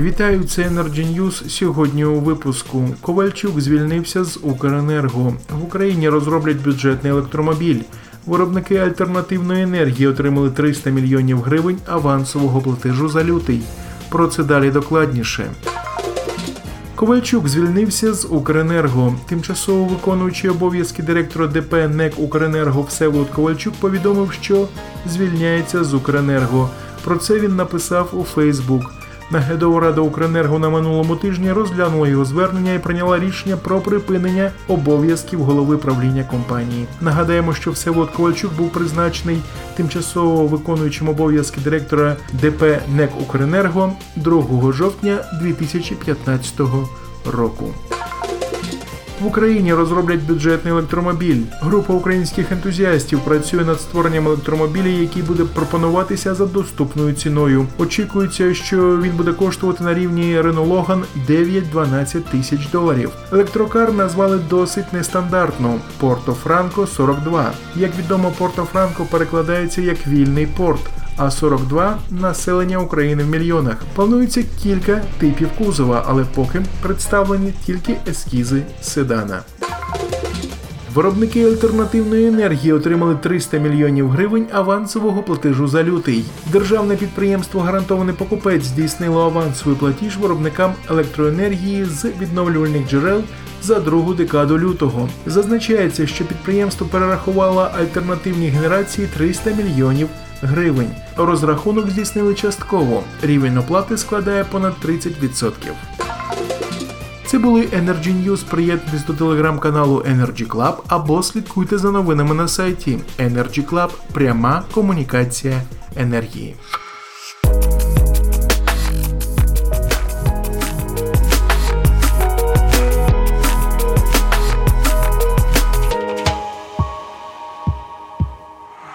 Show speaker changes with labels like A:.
A: Вітаю, це Energy News. Сьогодні у випуску. Ковальчук звільнився з Укренерго. В Україні розроблять бюджетний електромобіль. Виробники альтернативної енергії отримали 300 мільйонів гривень авансового платежу за лютий. Про це далі докладніше. Ковальчук звільнився з Укренерго. Тимчасово виконуючий обов'язки директора ДП НЕК Укренерго Всеволод Ковальчук повідомив, що звільняється з Укренерго. Про це він написав у Фейсбук. Наглядова рада Укренерго на минулому тижні розглянула його звернення і прийняла рішення про припинення обов'язків голови правління компанії. Нагадаємо, що Всеволод Ковальчук був призначений тимчасово виконуючим обов'язки директора ДП НЕК Укренерго 2 жовтня 2015 року. В Україні розроблять бюджетний електромобіль. Група українських ентузіастів працює над створенням електромобіля, який буде пропонуватися за доступною ціною. Очікується, що він буде коштувати на рівні Renault Logan 9-12 тисяч доларів. Електрокар назвали досить нестандартно Порто Франко 42. Як відомо, Порто Франко перекладається як вільний порт а 42 населення України в мільйонах. Планується кілька типів кузова, але поки представлені тільки ескізи седана. Виробники альтернативної енергії отримали 300 мільйонів гривень авансового платежу за лютий. Державне підприємство Гарантований покупець здійснило авансовий платіж виробникам електроенергії з відновлювальних джерел за другу декаду лютого. Зазначається, що підприємство перерахувало альтернативні генерації 300 мільйонів гривень. Розрахунок здійснили частково. Рівень оплати складає понад 30%. Це були Energy News. Приєднуйтесь до телеграм-каналу Energy Club або слідкуйте за новинами на сайті Energy Club. Пряма комунікація енергії.